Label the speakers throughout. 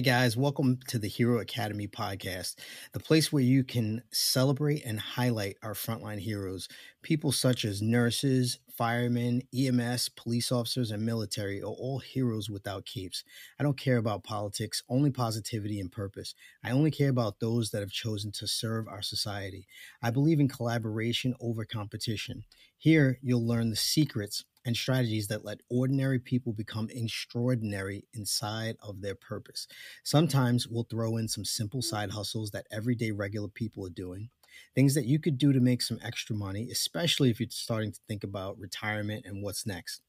Speaker 1: Hey guys, welcome to the Hero Academy podcast, the place where you can celebrate and highlight our frontline heroes. People such as nurses, firemen, EMS, police officers, and military are all heroes without capes. I don't care about politics, only positivity and purpose. I only care about those that have chosen to serve our society. I believe in collaboration over competition. Here, you'll learn the secrets and strategies that let ordinary people become extraordinary inside of their purpose. Sometimes we'll throw in some simple side hustles that everyday regular people are doing, things that you could do to make some extra money, especially if you're starting to think about retirement and what's next.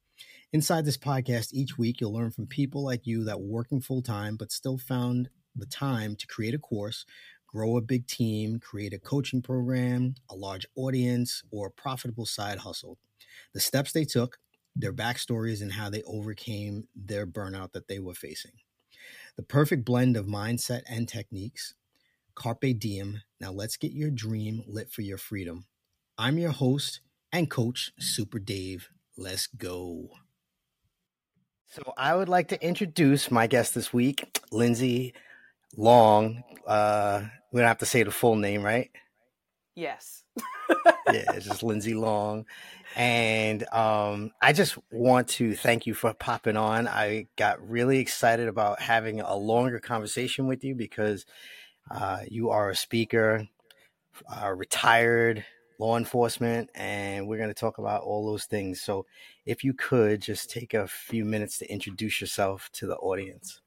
Speaker 1: Inside this podcast, each week you'll learn from people like you that were working full time but still found the time to create a course, grow a big team, create a coaching program, a large audience, or a profitable side hustle the steps they took, their backstories, and how they overcame their burnout that they were facing. The perfect blend of mindset and techniques. Carpe diem. Now let's get your dream lit for your freedom. I'm your host and coach, Super Dave. Let's go. So I would like to introduce my guest this week, Lindsay Long. Uh, we don't have to say the full name, right?
Speaker 2: Yes.
Speaker 1: Yeah, it's just Lindsay Long. And um, I just want to thank you for popping on. I got really excited about having a longer conversation with you because uh, you are a speaker, uh, retired law enforcement, and we're going to talk about all those things. So, if you could just take a few minutes to introduce yourself to the audience.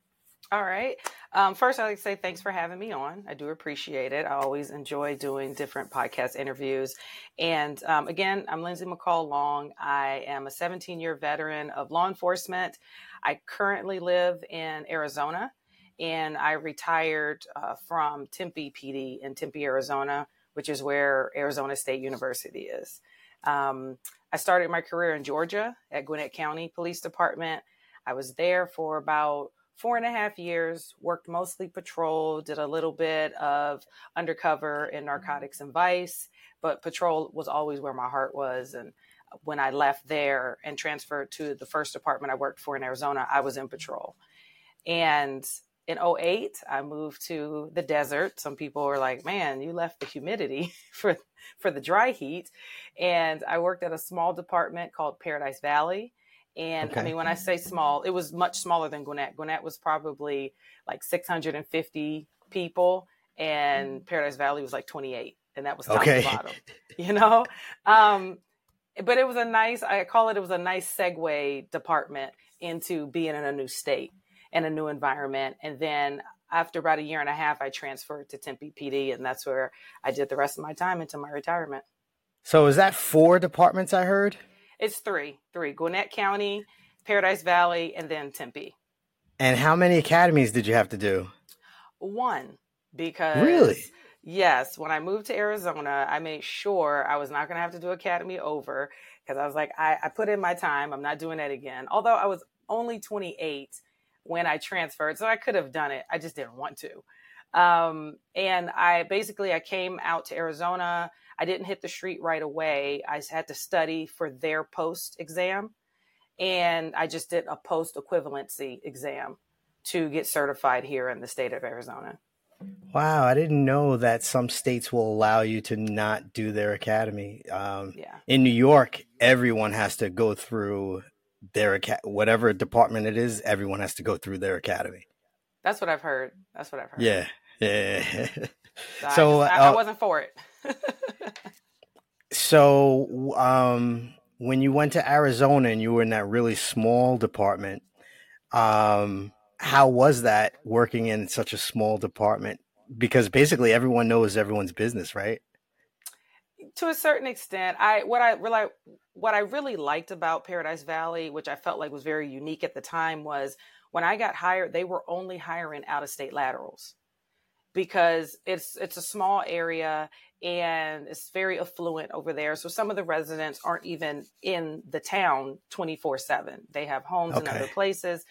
Speaker 2: All right. Um, first, I'd like to say thanks for having me on. I do appreciate it. I always enjoy doing different podcast interviews. And um, again, I'm Lindsay McCall Long. I am a 17 year veteran of law enforcement. I currently live in Arizona and I retired uh, from Tempe PD in Tempe, Arizona, which is where Arizona State University is. Um, I started my career in Georgia at Gwinnett County Police Department. I was there for about four and a half years, worked mostly patrol, did a little bit of undercover in mm-hmm. narcotics and vice, but patrol was always where my heart was. And uh, when I left there and transferred to the first department I worked for in Arizona, I was in patrol. And in 08, I moved to the desert. Some people were like, man, you left the humidity for, for the dry heat. And I worked at a small department called Paradise Valley and okay. I mean, when I say small, it was much smaller than Gwinnett. Gwinnett was probably like 650 people, and mm. Paradise Valley was like 28, and that was top okay. to bottom, you know. Um, but it was a nice, I call it, it was a nice segue department into being in a new state and a new environment. And then after about a year and a half, I transferred to Tempe PD, and that's where I did the rest of my time into my retirement.
Speaker 1: So is that four departments I heard?
Speaker 2: It's three, three: Gwinnett County, Paradise Valley, and then Tempe.
Speaker 1: And how many academies did you have to do?
Speaker 2: One, because
Speaker 1: really,
Speaker 2: yes. When I moved to Arizona, I made sure I was not going to have to do academy over because I was like, I, I put in my time. I'm not doing that again. Although I was only 28 when I transferred, so I could have done it. I just didn't want to. Um, and I basically I came out to Arizona I didn't hit the street right away. I had to study for their post exam. And I just did a post equivalency exam to get certified here in the state of Arizona.
Speaker 1: Wow, I didn't know that some states will allow you to not do their academy. Um, yeah. In New York, everyone has to go through their whatever department it is. Everyone has to go through their academy.
Speaker 2: That's what I've heard. That's what I've heard.
Speaker 1: Yeah, yeah.
Speaker 2: so, so I, just, I, uh, I wasn't for it.
Speaker 1: so, um, when you went to Arizona and you were in that really small department, um, how was that working in such a small department? Because basically everyone knows everyone's business, right?
Speaker 2: To a certain extent, I what I really what I really liked about Paradise Valley, which I felt like was very unique at the time, was when I got hired, they were only hiring out of state laterals. Because it's it's a small area and it's very affluent over there. So some of the residents aren't even in the town 24 7. They have homes okay. in other places.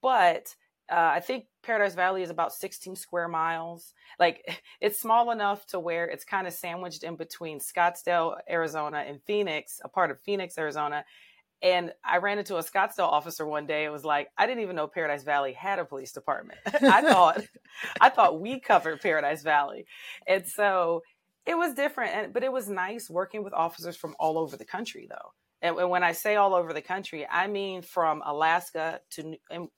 Speaker 2: But uh, I think Paradise Valley is about 16 square miles. Like it's small enough to where it's kind of sandwiched in between Scottsdale, Arizona, and Phoenix, a part of Phoenix, Arizona. And I ran into a Scottsdale officer one day. It was like I didn't even know Paradise Valley had a police department. I thought, I thought we covered Paradise Valley, and so it was different. And, but it was nice working with officers from all over the country, though. And, when I say all over the country, I mean from Alaska to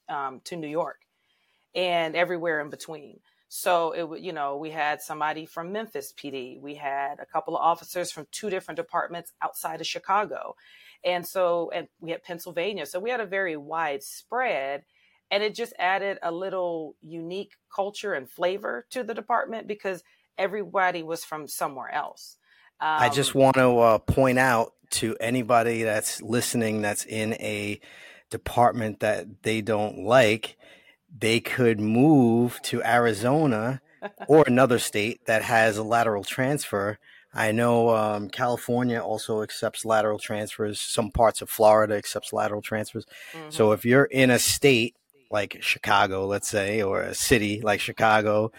Speaker 2: um, to New York, and everywhere in between. So it you know we had somebody from Memphis PD, we had a couple of officers from two different departments outside of Chicago, and so, and we had Pennsylvania. So we had a very wide spread. And it just added a little unique culture and flavor to the department because everybody was from somewhere else.
Speaker 1: Um, I just want to uh, point out to anybody that's listening that's in a department that they don't like, they could move to Arizona or another state that has a lateral transfer I know um, California also accepts lateral transfers. Some parts of Florida accepts lateral transfers. Mm-hmm. So if you're in a state like Chicago, let's say, or a city like Chicago,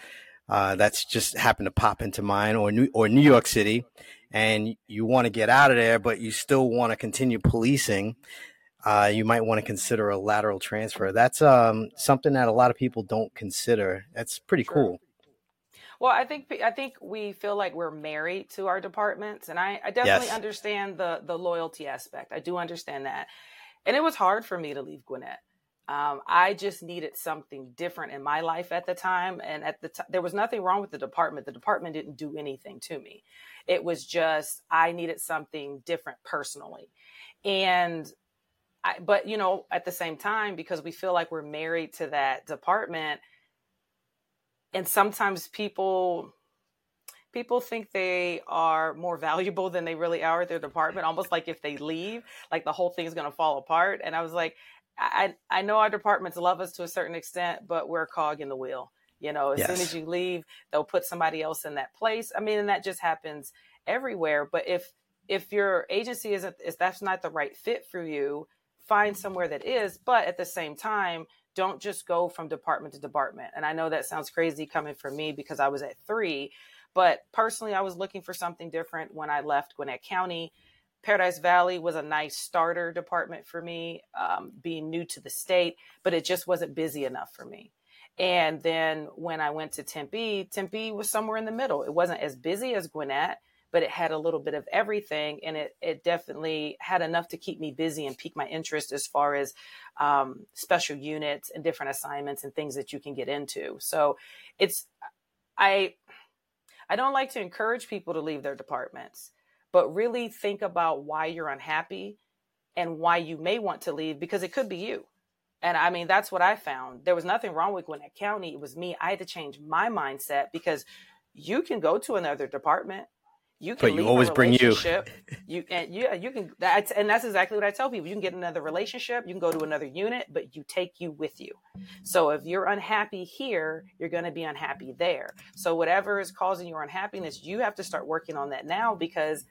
Speaker 1: uh, that's just happened to pop into mind, or New or New York City, and you want to get out of there, but you still want to continue policing. Uh, you might want to consider a lateral transfer. That's um, something that a lot of people don't consider. That's pretty sure. cool.
Speaker 2: Well, I think I think we feel like we're married to our departments, and I, I definitely yes. understand the the loyalty aspect. I do understand that, and it was hard for me to leave Gwinnett. Um, I just needed something different in my life at the time, and at the time there was nothing wrong with the department. The department didn't do anything to me. It was just I needed something different personally, and I, but you know, at the same time, because we feel like we're married to that department and sometimes people people think they are more valuable than they really are at their department almost like if they leave like the whole thing is going to fall apart. And i was like i i know our departments love us to a certain extent but we're a cog in the wheel. You know as yes. soon as you leave they'll put somebody else in that place. I mean and that just happens everywhere. But if if your agency isn't if that's not the right fit for you find somewhere that is. But at the same time don't just go from department to department. And I know that sounds crazy coming from me because I was at three, but personally, I was looking for something different when I left Gwinnett County. Paradise Valley was a nice starter department for me, um, being new to the state, but it just wasn't busy enough for me. And then when I went to Tempe, Tempe was somewhere in the middle. It wasn't as busy as Gwinnett, but it had a little bit of everything and it, it definitely had enough to keep me busy and pique my interest as far as um, special units and different assignments and things that you can get into so it's i i don't like to encourage people to leave their departments but really think about why you're unhappy and why you may want to leave because it could be you and I mean, that's what I found. There was nothing wrong with Gwinnett County. It was me. I had to change my mindset because you can go to another department you can but you always bring you. you and yeah, you can. That's and that's exactly what I tell people. You can get another relationship. You can go to another unit, but you take you with you. So if you're unhappy here, you're going to be unhappy there. So whatever is causing your unhappiness, you have to start working on that now because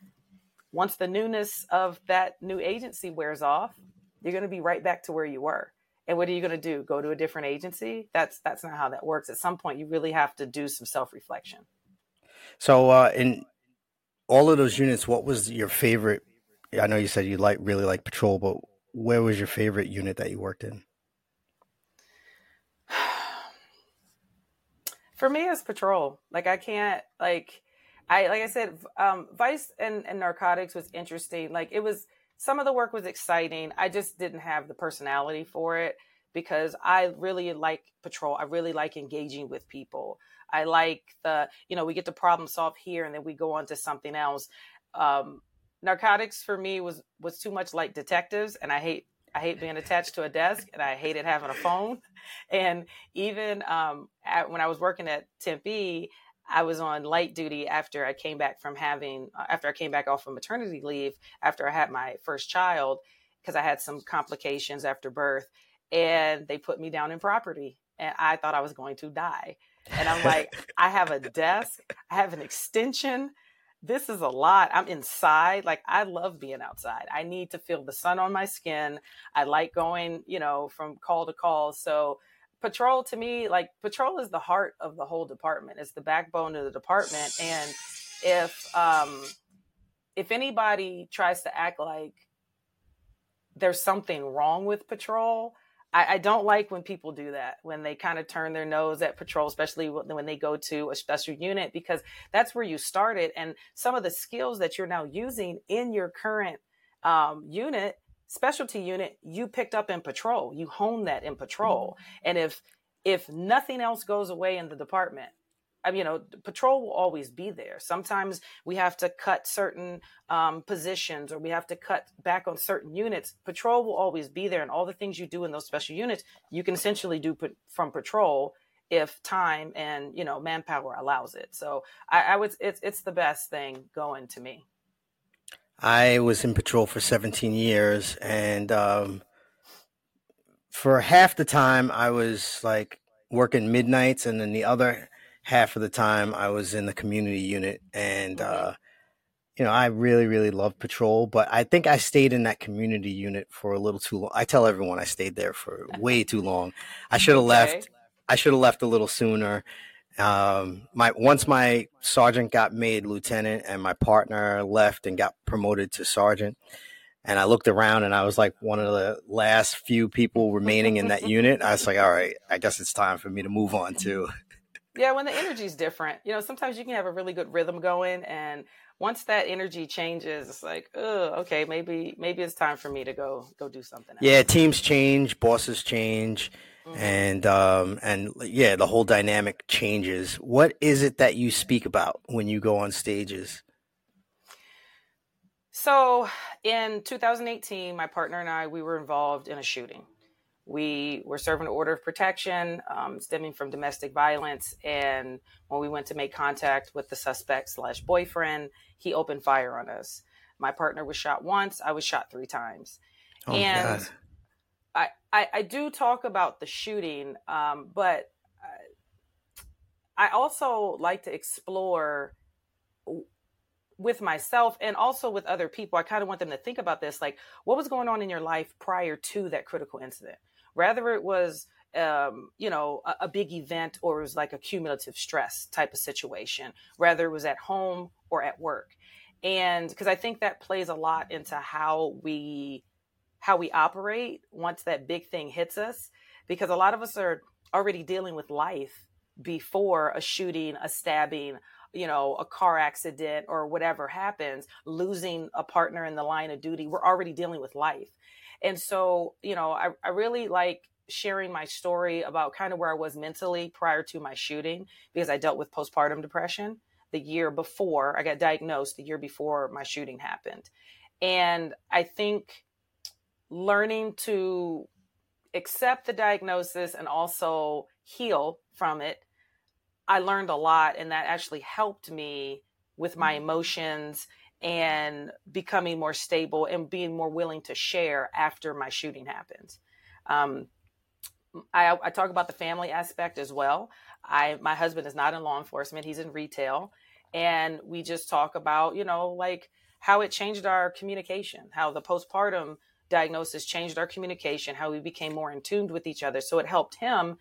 Speaker 2: once the newness of that new agency wears off, you're going to be right back to where you were. And what are you going to do? Go to a different agency? That's that's not how that works. At some point, you really have to do some self reflection.
Speaker 1: So, uh, in all of those units, what was your favorite? I know you said you like really like patrol, but where was your favorite unit that you worked in?
Speaker 2: For me, it's patrol. Like I can't like I like I said, um, Vice and, and narcotics was interesting. Like it was some of the work was exciting. I just didn't have the personality for it because I really like patrol. I really like engaging with people. I like the, you know, we get the problem solved here and then we go on to something else. Um, narcotics for me was was too much like detectives, and I hate I hate being attached to a desk, and I hated having a phone. And even um, at, when I was working at Tempe, I was on light duty after I came back from having uh, after I came back off of maternity leave after I had my first child because I had some complications after birth, and they put me down in property, and I thought I was going to die And I'm like, I have a desk, I have an extension. This is a lot. I'm inside. Like, I love being outside. I need to feel the sun on my skin. I like going, you know, from call to call. So, patrol to me, like, patrol is the heart of the whole department, it's the backbone of the department. And if, um, if anybody tries to act like there's something wrong with patrol, I, I, don't like when people do that, when they kind of turn their nose at patrol, especially when they go to a special unit, because that's where you started. And some of the skills that you're now using in your current um, unit, specialty unit, you picked up in patrol. You honed that in patrol. Mm-hmm. And if if nothing else goes away in the department, you know, patrol will always be there. Sometimes we have to cut certain um, positions or we have to cut back on certain units. Patrol will always be there, and all the things you do in those special units, you can essentially do from patrol if time and you know manpower allows it. So I, I would, it's it's the best thing going to me.
Speaker 1: I was in patrol for 17 years, and um, for half the time I was like working midnights, and then the other half of the time I was in the community unit and mm-hmm. uh you know, I really, really love patrol, but I think I stayed in that community unit for a little too long. I tell everyone I stayed there for way too long. I should have okay. left. I should have left a little sooner. Um, my once my sergeant got made lieutenant, and my partner left and got promoted to sergeant. And I looked around, and I was like one of the last few people remaining in that unit. I was like, all right, I guess it's time for me to move on too.
Speaker 2: Yeah, when the energy is different, you know, sometimes you can have a really good rhythm going, and once that energy changes, it's like, oh, okay, maybe maybe it's time for me to go go do something. Else.
Speaker 1: Yeah, teams change, bosses change, mm-hmm. and um and yeah, the whole dynamic changes. What is it that you speak about when you go on stages?
Speaker 2: So, in 2018, my partner and I we were involved in a shooting. We were serving an order of protection um, stemming from domestic violence. And when we went to make contact with the suspect slash boyfriend, he opened fire on us. My partner was shot once, I was shot three times. Oh, and I, I, I, do talk about the shooting, um, but I also like to explore with myself and also with other people. I kind of want them to think about this like, what was going on in your life prior to that critical incident? Whether it was um, you know, a, a, big event or it was like a cumulative stress type of situation, whether it was at home or at work. And because I think that plays a lot into how we how we operate once that big thing hits us. Because a lot of us are already dealing with life before a shooting, a stabbing, you know, a car accident or whatever happens, losing a partner in the line of duty. We're already dealing with life. And so, you know, I, I really like sharing my story about kind of where I was mentally prior to my shooting because I dealt with postpartum depression the year before I got diagnosed, the year before my shooting happened. And I think learning to accept the diagnosis and also heal from it, I learned a lot, and that actually helped me with my mm. emotions and becoming more stable and being more willing to share after my shooting happened. Um, I, I, talk about the family aspect as well. I my husband is not in law enforcement; he's in retail, and we just talk about you know like how it changed our communication, how the postpartum diagnosis changed our communication, how we became more in tune with each other. So it helped him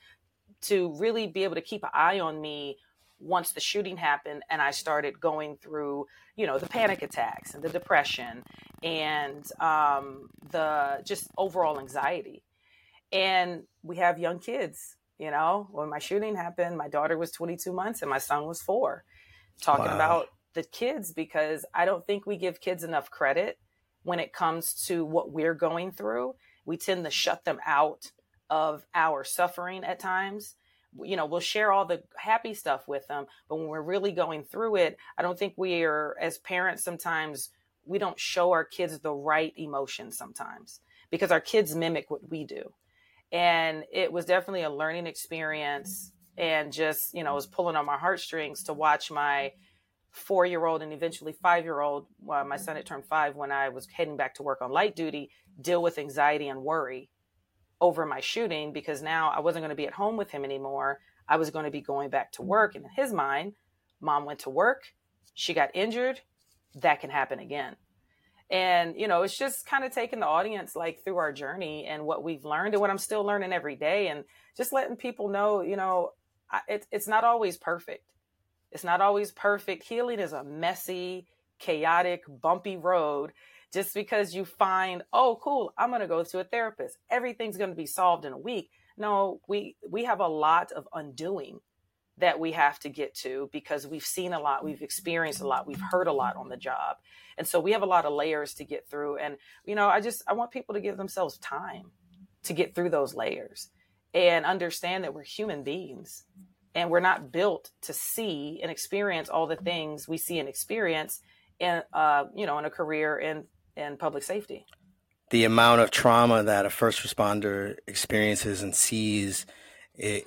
Speaker 2: to really be able to keep an eye on me once the shooting happened and I started going through, you know, the panic attacks and the depression and um, the just overall anxiety. And we have young kids, you know, when my shooting happened, my daughter was 22 months and my son was four. Talking wow. about the kids because I don't think we give kids enough credit when it comes to what we're going through. We tend to shut them out of our suffering at times you know we'll share all the happy stuff with them but when we're really going through it i don't think we are as parents sometimes we don't show our kids the right emotions sometimes because our kids mimic what we do. And it was definitely a learning experience and just you know was pulling on my heartstrings to watch my four year old and eventually five year old well, my son had turned five when i was heading back to work on light duty deal with anxiety and worry over my shooting because now I wasn't going to be at home with him anymore. I was going to be going back to work. And in his mind, mom went to work, she got injured, that can happen again. And, you know, it's just kind of taking the audience like through our journey and what we've learned and what I'm still learning every day. And just letting people know, you know, it, it's not always perfect. It's not always perfect. Healing is a messy, chaotic, bumpy road. Just because you find, oh, cool, I'm going to go to a therapist. Everything's going to be solved in a week. No, we we have a lot of undoing that we have to get to because we've seen a lot, we've experienced a lot, we've heard a lot on the job. And so we have a lot of layers to get through. And, you know, I just, I want people to give themselves time to get through those layers and understand that we're human beings and we're not built to see and experience all the things we see and experience in, uh, you know, in a career in, in public safety.
Speaker 1: The amount of trauma that a first responder experiences and sees, it,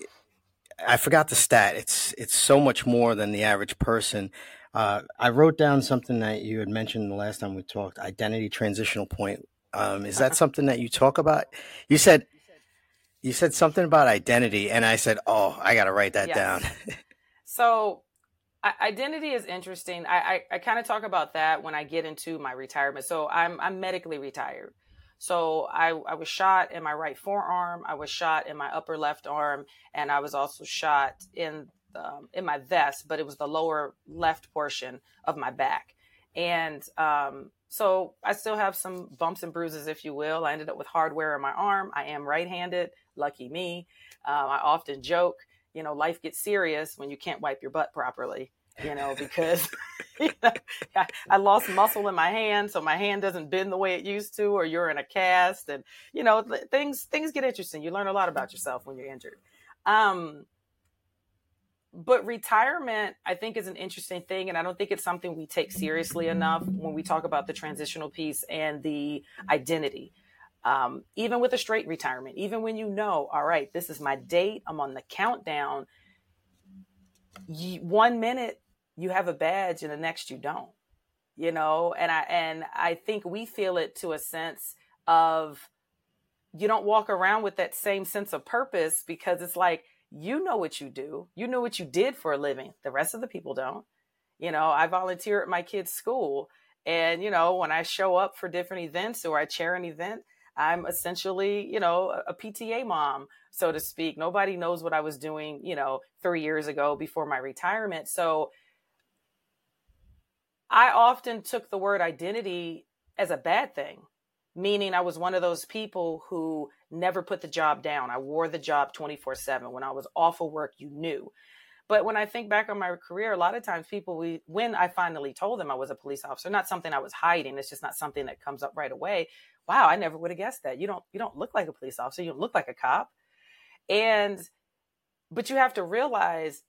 Speaker 1: I forgot the stat. It's it's so much more than the average person. Uh, I wrote down something that you had mentioned the last time we talked. Identity transitional point. Um, is that uh-huh. something that you talk about? You said you said something about identity, and I said, "Oh, I got to write that yes. down."
Speaker 2: so, identity is interesting. I, I, I kind of talk about that when I get into my retirement. So, I'm I'm medically retired. So I, I was shot in my right forearm. I was shot in my upper left arm, and I was also shot in um, in my vest, but it was the lower left portion of my back. And um, so I still have some bumps and bruises, if you will. I ended up with hardware in my arm. I am right-handed. Lucky me. Um, I often joke, you know, life gets serious when you can't wipe your butt properly you know, because you know, I, lost muscle in my hand, so my hand doesn't bend the way it used to, or you're in a cast, and you know, things things get interesting. You learn a lot about yourself when you're injured. Um, but retirement, I think, is an interesting thing, and I don't think it's something we take seriously enough when we talk about the transitional piece and the identity. Um, even with a straight retirement, even when you know, all right, this is my date, I'm on the countdown. one minute you have a badge and the next you don't you know and i and i think we feel it to a sense of you don't walk around with that same sense of purpose because it's like you know what you do you know what you did for a living the rest of the people don't you know i volunteer at my kids school and you know when i show up for different events or i chair an event i'm essentially you know a pta mom so to speak nobody knows what i was doing you know 3 years ago before my retirement so I often took the word identity as a bad thing, meaning I was one of those people who never put the job down. I wore the job 24 7. When I was off of work, you knew. But when I think back on my career, a lot of times people, we, when I finally told them I was a police officer, not something I was hiding. It's just not something that comes up right away. Wow, I never would have guessed that. You don't, you don't look like a police officer. You don't look like a cop. And, but you have to realize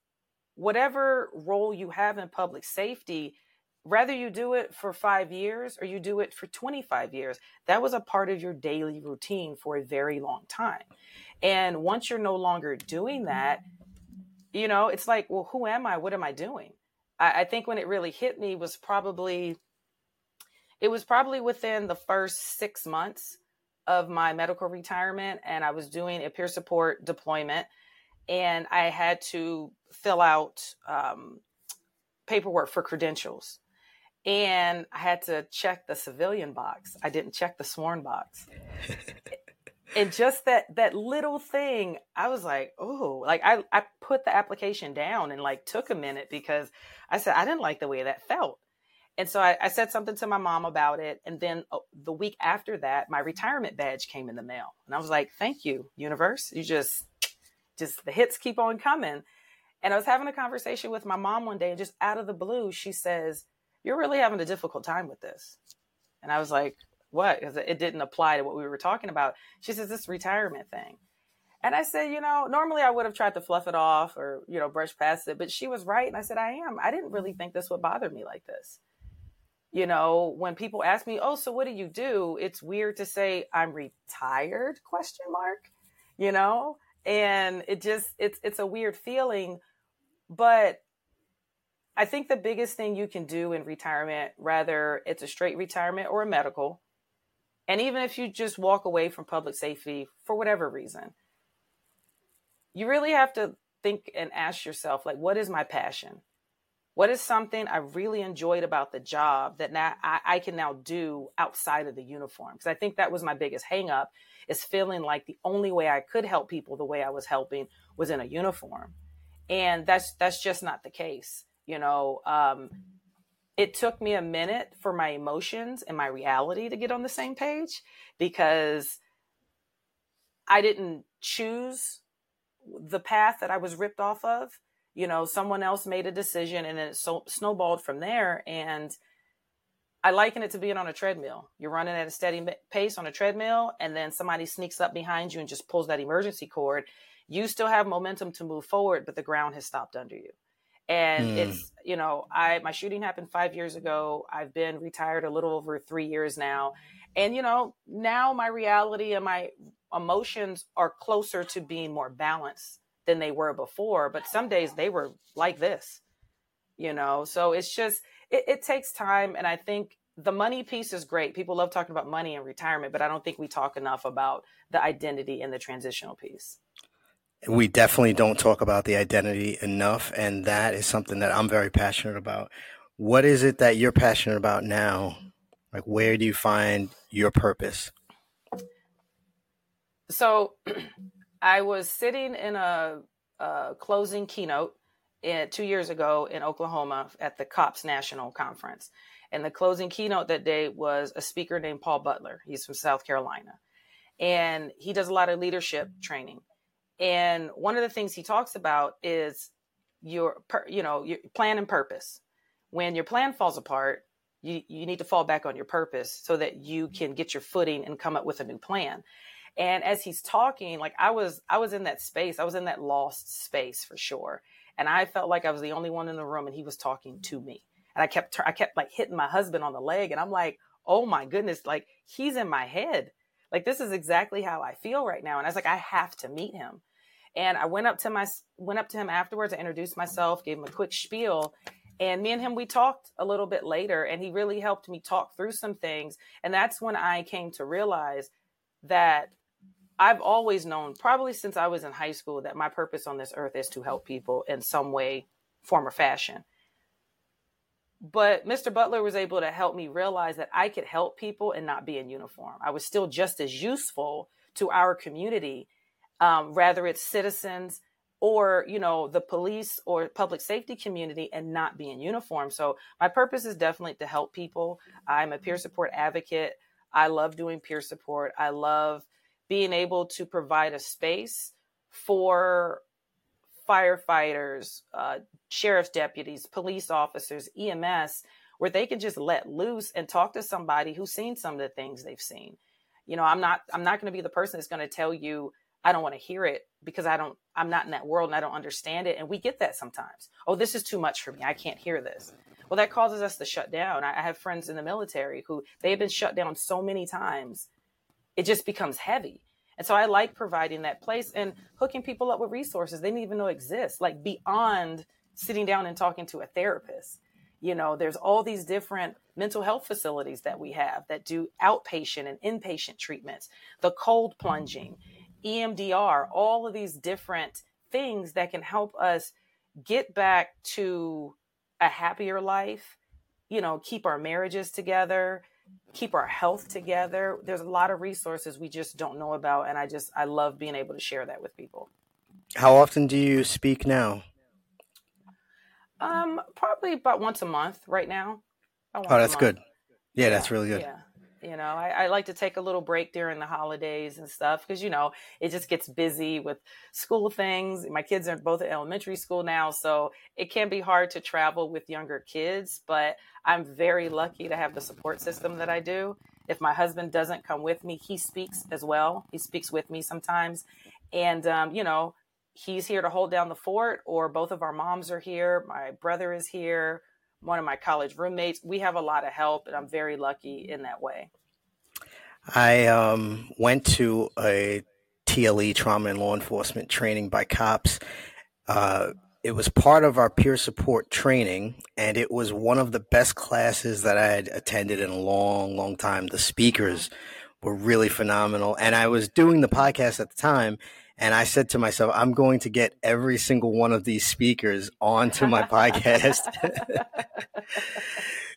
Speaker 2: whatever role you have in public safety, whether you do it for five years or you do it for 25 years, that was a part of your daily routine for a very long time. And once you're no longer doing that, you know, it's like, well, who am I? What am I doing? I, I think when it really hit me was probably, it was probably within the first six months of my medical retirement. And I was doing a peer support deployment and I had to fill out um, paperwork for credentials and I had to check the civilian box. I didn't check the sworn box. and just that that little thing, I was like, oh, like I I put the application down and like took a minute because I said I didn't like the way that felt. And so I, I said something to my mom about it. And then uh, the week after that, my retirement badge came in the mail. And I was like, thank you, universe. You just, just the hits keep on coming. And I was having a conversation with my mom one day, and just out of the blue, she says, you're really having a difficult time with this. And I was like, what? Because it didn't apply to what we were talking about. She says, this retirement thing. And I said, you know, normally I would have tried to fluff it off or, you know, brush past it, but she was right. And I said, I am. I didn't really think this would bother me like this. You know, when people ask me, oh, so what do you do? It's weird to say I'm retired question mark, you know? And it just it's it's a weird feeling, but I think the biggest thing you can do in retirement, whether it's a straight retirement or a medical, and even if you just walk away from public safety for whatever reason, you really have to think and ask yourself, like, what is my passion? What is something I really enjoyed about the job that now I, I can now do outside of the uniform? Because I think that was my biggest hangup is feeling like the only way I could help people the way I was helping was in a uniform. And that's that's just not the case. You know, um, it took me a minute for my emotions and my reality to get on the same page because I didn't choose the path that I was ripped off of you know someone else made a decision and it so snowballed from there. And i liken it to being on a treadmill. You're running at a steady pace on a treadmill and then somebody sneaks up behind you and just pulls that emergency cord. You still have momentum to move forward but the ground has stopped under you. And mm. it's you know i my shooting happened five years ago. I've been retired a little over three years now. And you know now my reality and my emotions are closer to being more balanced than they were before. But some days they were like this, you know? So it's just, it, it takes time. And I think the money piece is great. People love talking about money and retirement, but I don't think we talk enough about the identity and the transitional piece.
Speaker 1: We definitely don't talk about the identity enough. And that is something that I'm very passionate about. What is it that you're passionate about now? Like, where do you find your purpose?
Speaker 2: So, I was sitting in a, a closing keynote two years ago in Oklahoma at the COPS National Conference. And the closing keynote that day was a speaker named Paul Butler. He's from South Carolina. And he does a lot of leadership training. And one of the things he talks about is your, you know, your plan and purpose. When your plan falls apart, you, you need to fall back on your purpose so that you can get your footing and come up with a new plan. And as he's talking, like I was, I was in that space. I was in that lost space for sure. And I felt like I was the only one in the room and he was talking to me. And I kept, I kept like hitting my husband on the leg and I'm like, oh my goodness, like he's in my head. Like this is exactly how I feel right now. And I was like, I have to meet him. And I went up to my, went up to him afterwards. I introduced myself, gave him a quick spiel. And me and him, we talked a little bit later and he really helped me talk through some things. And that's when I came to realize that I've always known, probably since I was in high school, that my purpose on this earth is to help people in some way, form, or fashion. But Mr. Butler was able to help me realize that I could help people and not be in uniform. I was still just as useful to our community, um, rather it's citizens or you know the police or public safety community and not be in uniform so my purpose is definitely to help people i'm a peer support advocate i love doing peer support i love being able to provide a space for firefighters, uh, sheriff's deputies, police officers, EMS, where they can just let loose and talk to somebody who's seen some of the things they've seen. You know, I'm not I'm not going to be the person that's going to tell you I don't want to hear it because I don't I'm not in that world and I don't understand it and we get that sometimes. Oh, this is too much for me. I can't hear this. Well, that causes us to shut down. I have friends in the military who they have been shut down so many times it just becomes heavy. And so I like providing that place and hooking people up with resources they didn't even know exist, like beyond sitting down and talking to a therapist. You know, there's all these different mental health facilities that we have that do outpatient and inpatient treatments, the cold plunging, EMDR, all of these different things that can help us get back to a happier life, you know, keep our marriages together, keep our health together. There's a lot of resources we just don't know about. And I just, I love being able to share that with people.
Speaker 1: How often do you speak now?
Speaker 2: Um, probably about once a month right now.
Speaker 1: Oh, that's good. Yeah, yeah, that's really good.
Speaker 2: Yeah. You know, I, I, like to take a little break during the holidays and stuff because, you know, it just gets busy with school things. My kids are both at elementary school now, so it can be hard to travel with younger kids, but I'm very lucky to have the support system that I do. If my husband doesn't come with me, he speaks as well. He speaks with me sometimes. And, um, you know, he's here to hold down the fort, or both of our moms are here. My brother is here one of my college roommates. We have a lot of help, and I'm very lucky in that way.
Speaker 1: I um, went to a TLE trauma and law enforcement training by cops. Uh, it was part of our peer support training, and it was one of the best classes that I had attended in a long, long time. The speakers were really phenomenal, and I was doing the podcast at the time, And I said to myself, I'm going to get every single one of these speakers onto my podcast.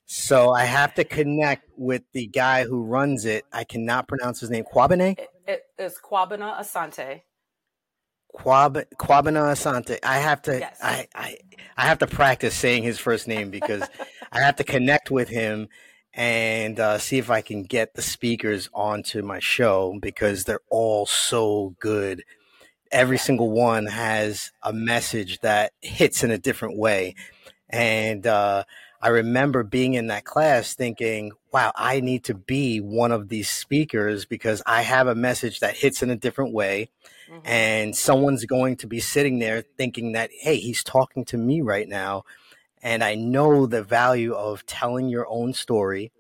Speaker 1: so I have to connect with the guy who runs it. I cannot pronounce his name. Kwabene?
Speaker 2: It, it is Kwabena Asante.
Speaker 1: Quab Kwabena Asante. I have to
Speaker 2: Yes.
Speaker 1: I, I I have to practice saying his first name because I have to connect with him and uh, see if I can get the speakers onto my show because they're all so good. Every single one has a message that hits in a different way. And uh, I remember being in that class thinking, wow, I need to be one of these speakers because I have a message that hits in a different way
Speaker 2: Mhm.
Speaker 1: and someone's going to be sitting there thinking that hey he's talking to me right now and i know the value of telling your own story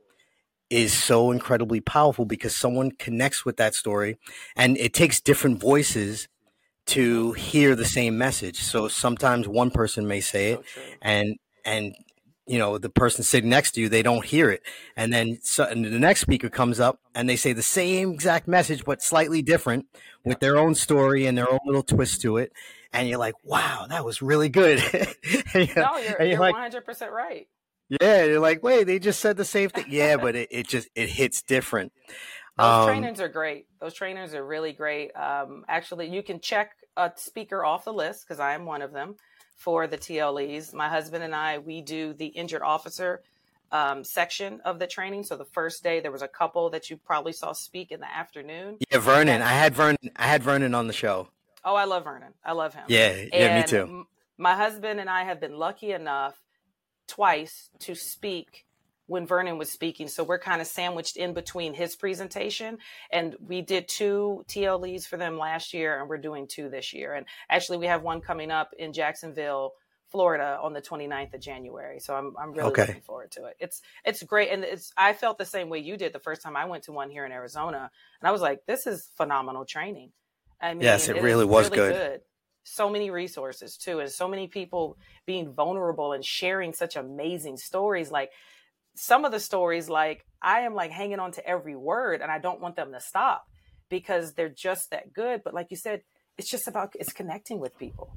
Speaker 1: is so incredibly powerful because someone connects with that story and it takes different voices to hear the same message. So sometimes one person may say it
Speaker 2: So
Speaker 1: and and you know the person sitting next to you they don't hear it. And then so, and the next speaker comes up and they say the same exact message but slightly different with their own story and their own little twist to it. And you're like wow that was really good. And you're,
Speaker 2: No, you're,
Speaker 1: and
Speaker 2: you're
Speaker 1: like
Speaker 2: 100% right.
Speaker 1: yeah you're like wait they just said the same thing. Yeah but it, it just it hits different
Speaker 2: Those
Speaker 1: Um,
Speaker 2: trainers are great. Those trainers are really great. Um, actually, you can check a speaker off the list because I am one of them for the TLEs. My husband and I, we do the injured officer um, section of the training. So the first day, there was a couple that you probably saw speak in the afternoon.
Speaker 1: yeah vernon i had vernon i had vernon on the show
Speaker 2: Oh, I love Vernon. I love him.
Speaker 1: yeah yeah me too
Speaker 2: My husband and I have been lucky enough twice to speak when Vernon was speaking. So we're kind of sandwiched in between his presentation. And we did two TLEs for them last year, and we're doing two this year. And actually, we have one coming up in Jacksonville. Florida on the 29th of January. So I'm I'm really
Speaker 1: Okay.
Speaker 2: looking forward to it. It's it's great and it's I felt the same way you did the first time I went to one here in Arizona and I was like this is phenomenal training. I mean
Speaker 1: Yes, it really was good.
Speaker 2: so many resources too and so many people being vulnerable and sharing such amazing stories like some of the stories like i am like hanging on to every word and i don't want them to stop because they're just that good. But like you said it's just about it's connecting with people.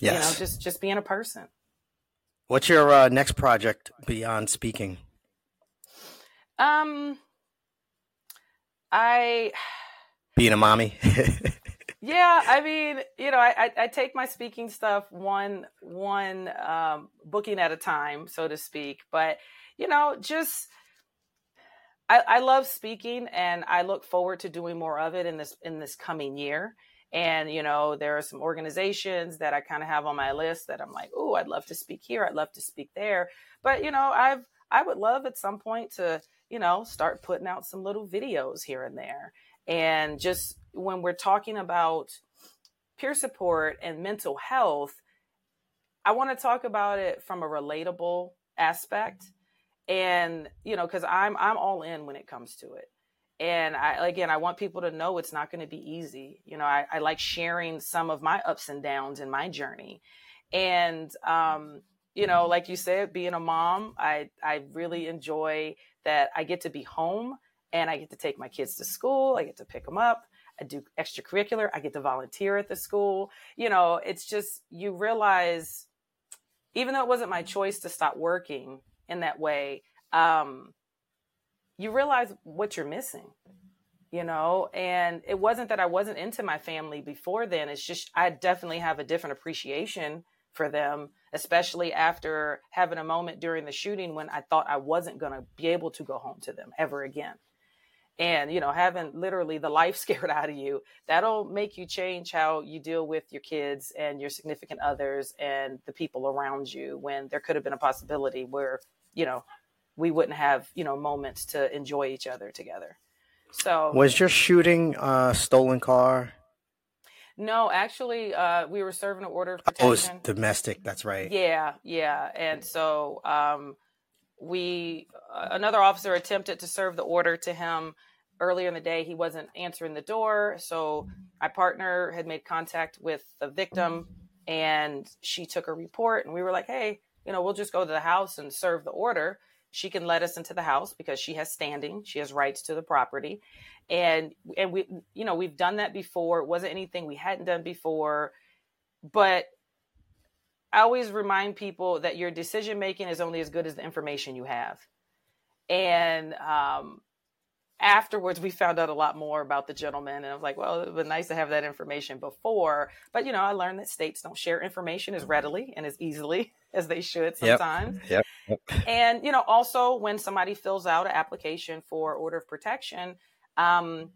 Speaker 1: Yes
Speaker 2: you know just just being a person.
Speaker 1: What's your uh, next project beyond speaking?
Speaker 2: Um i
Speaker 1: being a mommy
Speaker 2: yeah i mean you know I, I take my speaking stuff one one um booking at a time so to speak but you know just I, I love speaking and i look forward to doing more of it in this in this coming year. And you know there are some organizations that i kind of have on my list that i'm like oh i'd love to speak here i'd love to speak there. But you know i've i would love at some point to you know start putting out some little videos here and there and just when we're talking about peer support and mental health, I want to talk about it from a relatable aspect. And, you know, because I'm I'm all in when it comes to it. And I again I want people to know it's not going to be easy. You know, I, I like sharing some of my ups and downs in my journey. And um, you know, like you said, being a mom, I I really enjoy that I get to be home and I get to take my kids to school. I get to pick them up. I do extracurricular. I get to volunteer at the school. You know, it's just, you realize, even though it wasn't my choice to stop working in that way, um, you realize what you're missing, you know? And it wasn't that I wasn't into my family before then. It's just, I definitely have a different appreciation for them, especially after having a moment during the shooting when I thought I wasn't going to be able to go home to them ever again and you know having literally the life scared out of you that'll make you change how you deal with your kids and your significant others and the people around you when there could have been a possibility where you know we wouldn't have you know moments to enjoy each other together. So
Speaker 1: was your shooting a stolen car?
Speaker 2: No actually uh we were serving an order of
Speaker 1: oh
Speaker 2: protection.
Speaker 1: domestic that's right.
Speaker 2: Yeah, yeah. And so um, we, uh, another officer attempted to serve the order to him earlier in the day. He wasn't answering the door. So my partner had made contact with the victim and she took a report. And we were like, hey, you know, we'll just go to the house and serve the order. she can let us into the house because she has standing, she has rights to the property. And and we you know, we've done that before. It wasn't anything we hadn't done before. But I always remind people that your decision making is only as good as the information you have. And um, afterwards, we found out a lot more about the gentleman. And I was like, well, it would be nice to have that information before. But, you know, I learned that states don't share information as readily and as easily as they should sometimes.
Speaker 1: Yep. yep.
Speaker 2: And, you know, also when somebody fills out an application for order of protection, um,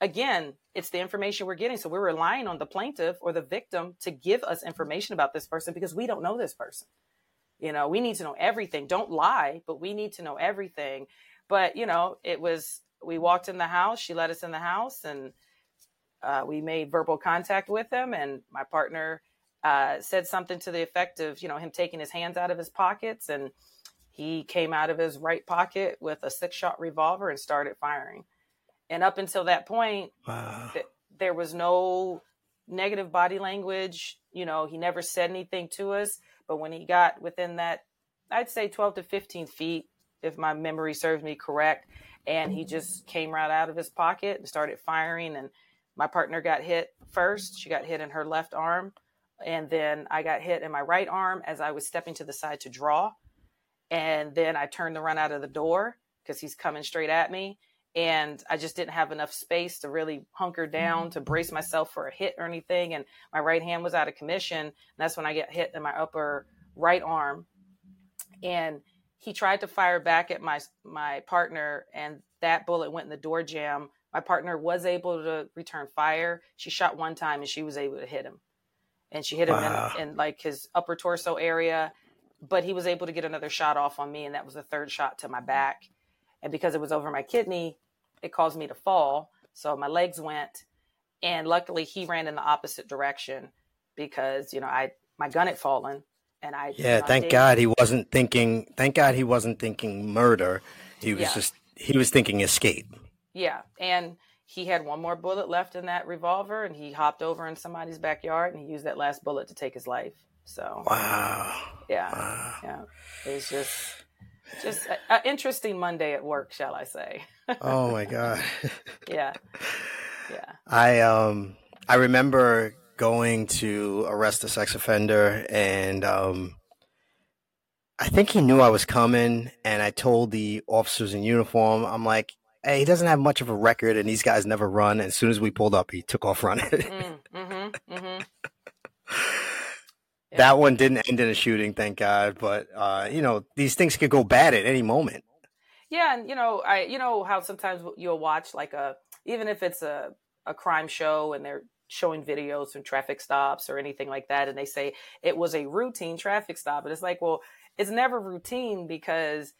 Speaker 2: again, it's the information we're getting. So we're relying on the plaintiff or the victim to give us information about this person because we don't know this person. You know, we need to know everything. Don't lie, but we need to know everything. But, you know, it was, we walked in the house, she let us in the house, and uh, we made verbal contact with him. And my partner uh, said something to the effect of, you know, him taking his hands out of his pockets. And he came out of his right pocket with a six shot revolver and started firing. And up until that point, wow. th- there was no negative body language. You know, he never said anything to us. But when he got within that, I'd say 12 to 15 feet, if my memory serves me correct, and he just came right out of his pocket and started firing. And my partner got hit first. She got hit in her left arm. And then I got hit in my right arm as I was stepping to the side to draw. And then I turned to run out of the door because he's coming straight at me and I just didn't have enough space to really hunker down mm-hmm. to brace myself for a hit or anything. And my right hand was out of commission. And that's when I get hit in my upper right arm. And he tried to fire back at my my partner, and that bullet went in the door jamb. My partner was able to return fire. She shot one time, and she was able to hit him. And she hit him wow. in, in like his upper torso area, but he was able to get another shot off on me, and that was the third shot to my back. And because it was over my kidney, it caused me to fall. So my legs went, and luckily he ran in the opposite direction because you know I my gun had fallen, and I
Speaker 1: yeah. Thank God he wasn't thinking. Thank God he wasn't thinking murder. He was yeah. just he was thinking escape.
Speaker 2: Yeah, and he had one more bullet left in that revolver, and he hopped over in somebody's backyard and he used that last bullet to take his life. So
Speaker 1: wow,
Speaker 2: yeah,
Speaker 1: wow.
Speaker 2: yeah, it's just just an interesting Monday at work, shall I say?
Speaker 1: Oh my god.
Speaker 2: yeah. Yeah.
Speaker 1: I um I remember going to arrest a sex offender and um I think he knew I was coming and I told the officers in uniform, I'm like, hey, he doesn't have much of a record and these guys never run. And as soon as we pulled up, he took off running. mm, mm-hmm, mm-hmm. Yeah. That one didn't end in a shooting, thank God. But uh, you know, these things could go bad at any moment.
Speaker 2: Yeah, and you know, I you know how sometimes you'll watch like a even if it's a a crime show and they're showing videos from traffic stops or anything like that, and they say it was a routine traffic stop, and it's like, well, it's never routine because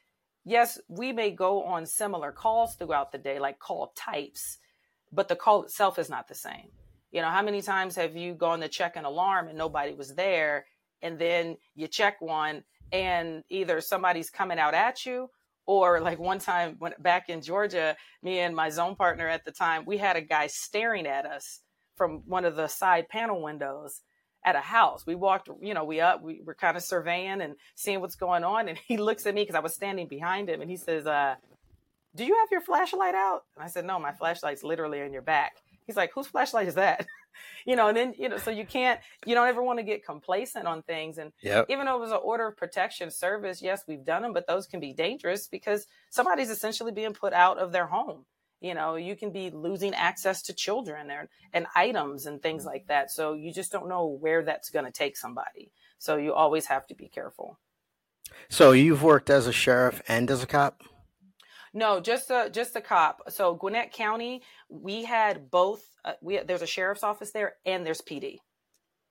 Speaker 2: yes, we may go on similar calls throughout the day, like call types, but the call itself is not the same. You know, how many times have you gone to check an alarm and nobody was there? And then you check one and either somebody's coming out at you or like one time when back in Georgia, me and my zone partner at the time, we had a guy staring at us from one of the side panel windows at a house. We walked, you know, we up, we were kind of surveying and seeing what's going on. And he looks at me because I was standing behind him and he says, uh, do you have your flashlight out? And I said, no, my flashlight's literally in your back. He's like, whose flashlight is that? you know, and then, you know, so you can't, you don't ever want to get complacent on things. And
Speaker 1: yep.
Speaker 2: even though it was an order of protection service, yes, we've done them, but those can be dangerous because somebody's essentially being put out of their home. You know, you can be losing access to children and, and items and things like that. So you just don't know where that's going to take somebody. So you always have to be careful.
Speaker 1: So you've worked as a sheriff and as a cop?
Speaker 2: No, just a just a cop. So Gwinnett County, we had both. Uh, we there's a sheriff's office there, and there's PD.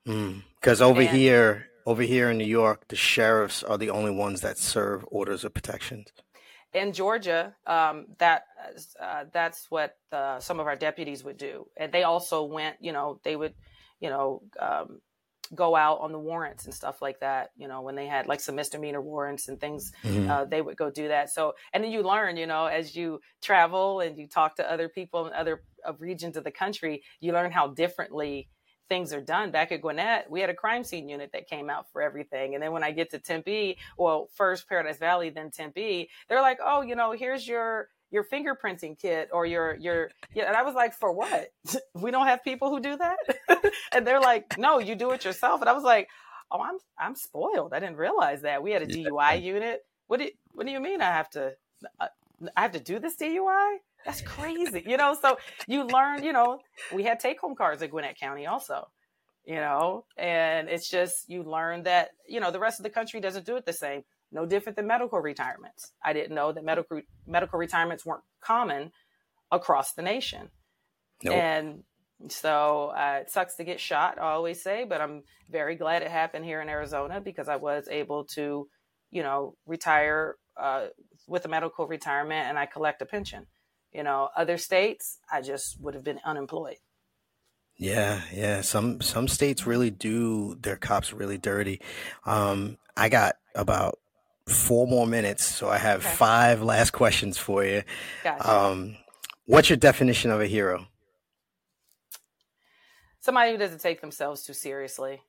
Speaker 1: Because mm, over and, here, over here in New York, the sheriffs are the only ones that serve orders of protection.
Speaker 2: In Georgia, um, that uh, that's what the, some of our deputies would do, and they also went. You know, they would, you know, um, go out on the warrants and stuff like that. You know, when they had like some misdemeanor warrants and things, mm-hmm. uh, they would go do that. So, and then you learn, you know, as you travel and you talk to other people in other regions of the country, you learn how differently things are done. Back at Gwinnett, we had a crime scene unit that came out for everything. And then when I get to Tempe, well, first Paradise Valley, then Tempe, they're like, oh, you know, here's your your fingerprinting kit or your your yeah and i was like for what? We don't have people who do that? And they're like no you do it yourself. And i was like oh i'm i'm spoiled. I didn't realize that. We had a dui unit. What do you, what do you mean i have to uh, i have to do this dui that's crazy you know? So you learn you know we had take home cards at gwinnett county also you know? And it's just you learn that you know the rest of the country doesn't do it the same no different than medical retirements. I didn't know that medical medical retirements weren't common across the nation. Nope. And so uh, it sucks to get shot, I always say, but I'm very glad it happened here in Arizona because I was able to, you know, retire uh, with a medical retirement and I collect a pension. You know, other states, I just would have been unemployed.
Speaker 1: Yeah, yeah. Some some states really do their cops really dirty. Um, I got about four more minutes, so I have okay. five last questions for you. Gotcha. Um, what's your definition of a hero?
Speaker 2: Somebody who doesn't take themselves too seriously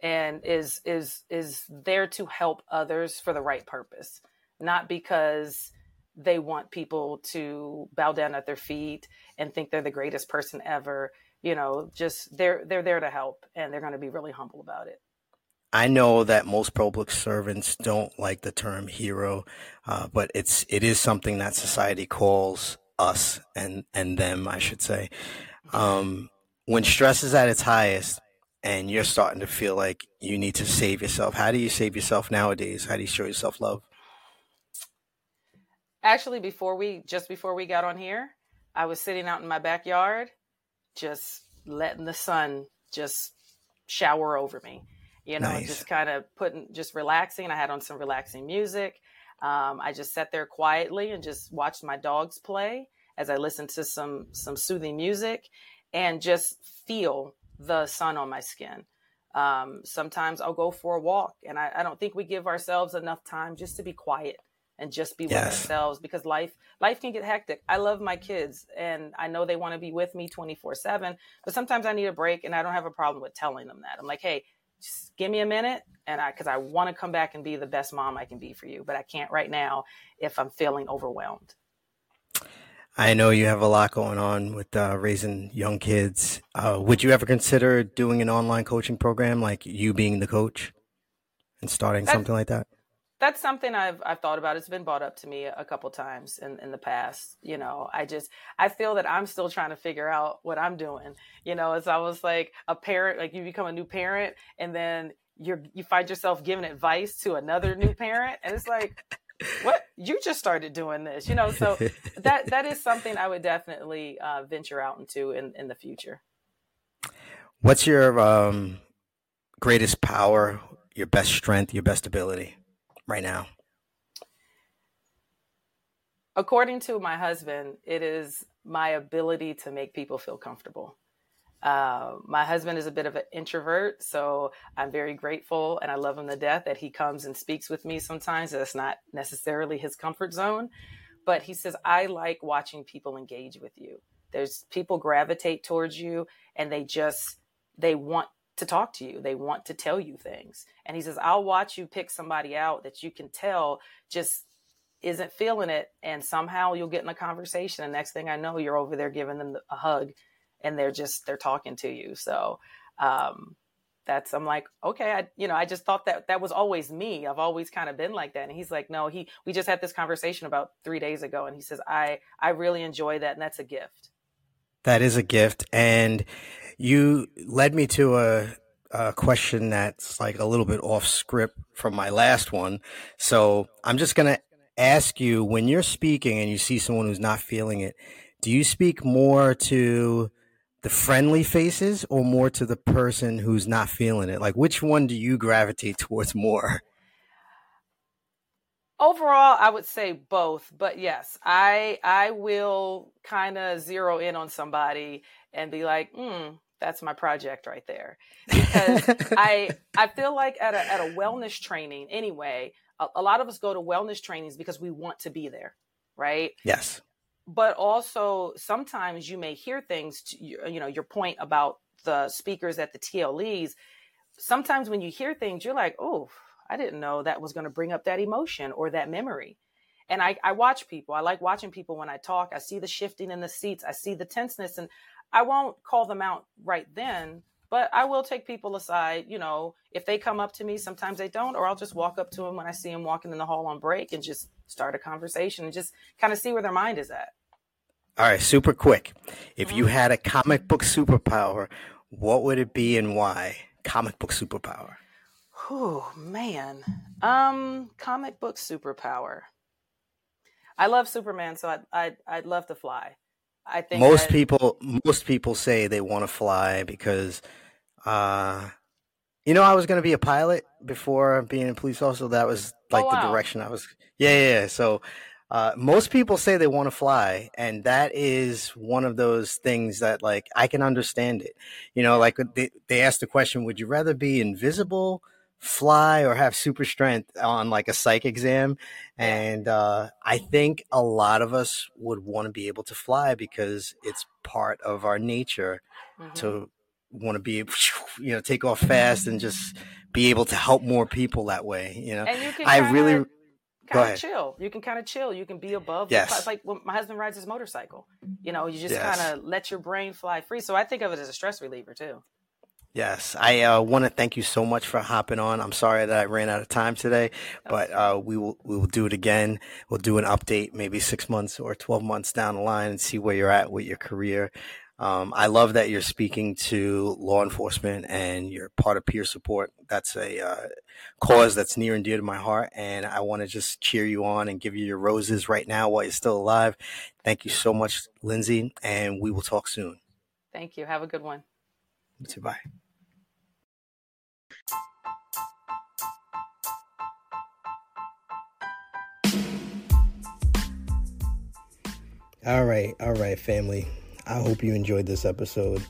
Speaker 2: and is is is there to help others for the right purpose, not because they want people to bow down at their feet and think they're the greatest person ever. You know, just they're they're there to help and they're going to be really humble about it.
Speaker 1: I know that most public servants don't like the term hero, uh, but it's it is something that society calls us and and them, I should say. Um, when stress is at its highest, and you're starting to feel like you need to save yourself, how do you save yourself nowadays? How do you show yourself love?
Speaker 2: Actually, before we just before we got on here, I was sitting out in my backyard, just letting the sun just shower over me you know, nice. just kind of putting, just relaxing. I had on some relaxing music. Um, I just sat there quietly and just watched my dogs play as I listened to some some soothing music and just feel the sun on my skin. Um, sometimes I'll go for a walk, and I, I, don't think we give ourselves enough time just to be quiet and just be yes. with ourselves because life life can get hectic. I love my kids, and I know they want to be with me twenty four seven, but sometimes I need a break, and I don't have a problem with telling them that. I'm like, hey, just give me a minute and I because I want to come back and be the best mom I can be for you, but I can't right now if I'm feeling overwhelmed.
Speaker 1: I know you have a lot going on with uh, raising young kids. Uh, would you ever consider doing an online coaching program, like you being the coach, and starting something like that?
Speaker 2: That's something I've I've thought about. It's been brought up to me a couple times in, in the past. You know, I just I feel that I'm still trying to figure out what I'm doing. You know, it's I was like a parent, like you become a new parent and then you're you find yourself giving advice to another new parent and it's like what you just started doing this you know so that that is something i would definitely uh, venture out into in, in the future
Speaker 1: what's your um, greatest power your best strength your best ability right now?
Speaker 2: According to my husband, it is my ability to make people feel comfortable. Uh, my husband is a bit of an introvert, so I'm very grateful and I love him to death that he comes and speaks with me sometimes. That's not necessarily his comfort zone, but he says, I like watching people engage with you. There's people gravitate towards you and they just, they want to talk to you. They want to tell you things. And he says, I'll watch you pick somebody out that you can tell just isn't feeling it. And somehow you'll get in a conversation. And next thing I know, you're over there giving them a hug and they're just, they're talking to you. So, um, that's I'm like okay I you know I just thought that that was always me I've always kind of been like that and he's like no he we just had this conversation about 3 days ago and he says I I really enjoy that and that's a gift
Speaker 1: that is a gift and you led me to a, a question that's like a little bit off script from my last one. So I'm just going to ask you when you're speaking and you see someone who's not feeling it, do you speak more to the friendly faces or more to the person who's not feeling it? Like, which one do you gravitate towards more?
Speaker 2: Overall, I would say both, but yes, I I will kind of zero in on somebody and be like, hmm, that's my project right there because i i feel like at a, at a wellness training anyway a, a, lot of us go to wellness trainings because we want to be there right
Speaker 1: yes
Speaker 2: but also sometimes you may hear things to, you know your point about the speakers at the TLEs, sometimes when you hear things, you're like, oh, I didn't know that was going to bring up that emotion or that memory. And I, I watch people. I like watching people when I talk. I see the shifting in the seats. I see the tenseness, and I won't call them out right then, but I will take people aside. You know, if they come up to me, sometimes they don't, or I'll just walk up to them when I see them walking in the hall on break and just start a conversation and just kind of see where their mind is at.
Speaker 1: All right, super quick. If you mm-hmm. had a comic book superpower, what would it be and why? Comic book superpower.
Speaker 2: Oh man, um, comic book superpower. I love Superman, so I'd I'd, I'd love to fly. I think
Speaker 1: most that... people most people say they want to fly because, uh, you know, I was going to be a pilot before being a police officer. That was oh, like oh, wow. the direction I was. Yeah, yeah. yeah. So. Uh, most people say they want to fly, and that is one of those things that, like, I can understand it. You know, like they, they asked the question, would you rather be invisible fly or have super strength on like a psych exam. And uh, I think a lot of us would want to be able to fly because it's part of our nature mm-hmm. to want to be, you know, take off fast and just be able to help more people that way. You know,
Speaker 2: you I really kind of chill. You can kind of chill. You can be above.
Speaker 1: Yes.
Speaker 2: It's like when my husband rides his motorcycle. You know, you just yes. kind of let your brain fly free. So I think of it as a stress reliever too.
Speaker 1: Yes, I uh, want to thank you so much for hopping on. I'm sorry that I ran out of time today, but uh, we will we will do it again. We'll do an update, maybe six months or twelve months down the line, and see where you're at with your career. Um, I love that you're speaking to law enforcement and you're part of peer support. That's a uh, cause that's near and dear to my heart, and I want to just cheer you on and give you your roses right now while you're still alive. Thank you so much, Lindsay, and we will talk soon.
Speaker 2: Thank you. Have a good one.
Speaker 1: You too. Bye. All right, all right, family. I hope you enjoyed this episode.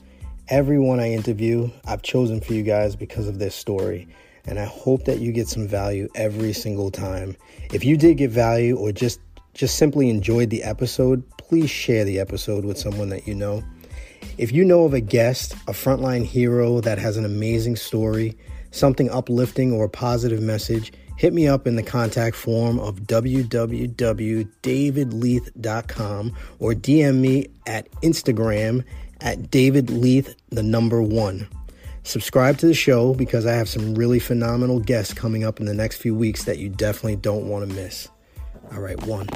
Speaker 1: Everyone I interview, I've chosen for you guys because of their story, and I hope that you get some value every single time. If you did get value or just just simply enjoyed the episode, please share the episode with someone that you know. If you know of a guest, a frontline hero that has an amazing story, something uplifting or a positive message, hit me up in the contact form of www.davidleith.com or DM me at Instagram at davidleith, the number one. Subscribe to the show because I have some really phenomenal guests coming up in the next few weeks that you definitely don't want to miss. All right, one.